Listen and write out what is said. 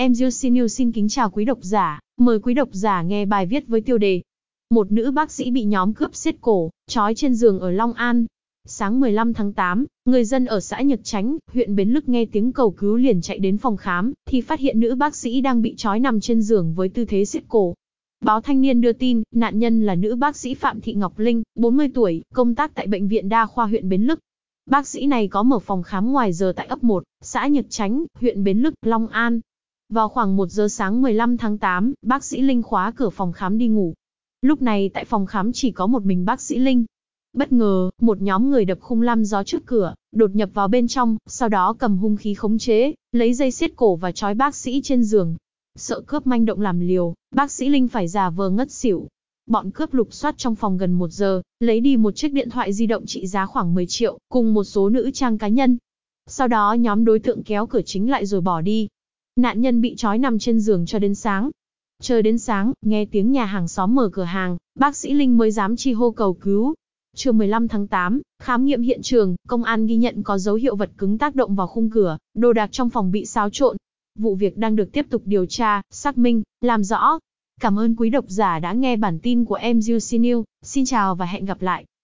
Em Juicy News xin kính chào quý độc giả, mời quý độc giả nghe bài viết với tiêu đề. Một nữ bác sĩ bị nhóm cướp xiết cổ, trói trên giường ở Long An. Sáng 15 tháng 8, người dân ở xã Nhật Chánh, huyện Bến Lức nghe tiếng cầu cứu liền chạy đến phòng khám, thì phát hiện nữ bác sĩ đang bị trói nằm trên giường với tư thế xiết cổ. Báo Thanh niên đưa tin, nạn nhân là nữ bác sĩ Phạm Thị Ngọc Linh, 40 tuổi, công tác tại Bệnh viện Đa khoa huyện Bến Lức. Bác sĩ này có mở phòng khám ngoài giờ tại ấp 1, xã Nhật Chánh, huyện Bến Lức, Long An. Vào khoảng 1 giờ sáng 15 tháng 8, bác sĩ Linh khóa cửa phòng khám đi ngủ. Lúc này tại phòng khám chỉ có một mình bác sĩ Linh. Bất ngờ, một nhóm người đập khung lam gió trước cửa, đột nhập vào bên trong, sau đó cầm hung khí khống chế, lấy dây xiết cổ và trói bác sĩ trên giường. Sợ cướp manh động làm liều, bác sĩ Linh phải giả vờ ngất xỉu. Bọn cướp lục soát trong phòng gần một giờ, lấy đi một chiếc điện thoại di động trị giá khoảng 10 triệu, cùng một số nữ trang cá nhân. Sau đó nhóm đối tượng kéo cửa chính lại rồi bỏ đi. Nạn nhân bị trói nằm trên giường cho đến sáng. Chờ đến sáng, nghe tiếng nhà hàng xóm mở cửa hàng, bác sĩ Linh mới dám chi hô cầu cứu. Trưa 15 tháng 8, khám nghiệm hiện trường, công an ghi nhận có dấu hiệu vật cứng tác động vào khung cửa, đồ đạc trong phòng bị xáo trộn. Vụ việc đang được tiếp tục điều tra, xác minh, làm rõ. Cảm ơn quý độc giả đã nghe bản tin của em News. Xin chào và hẹn gặp lại.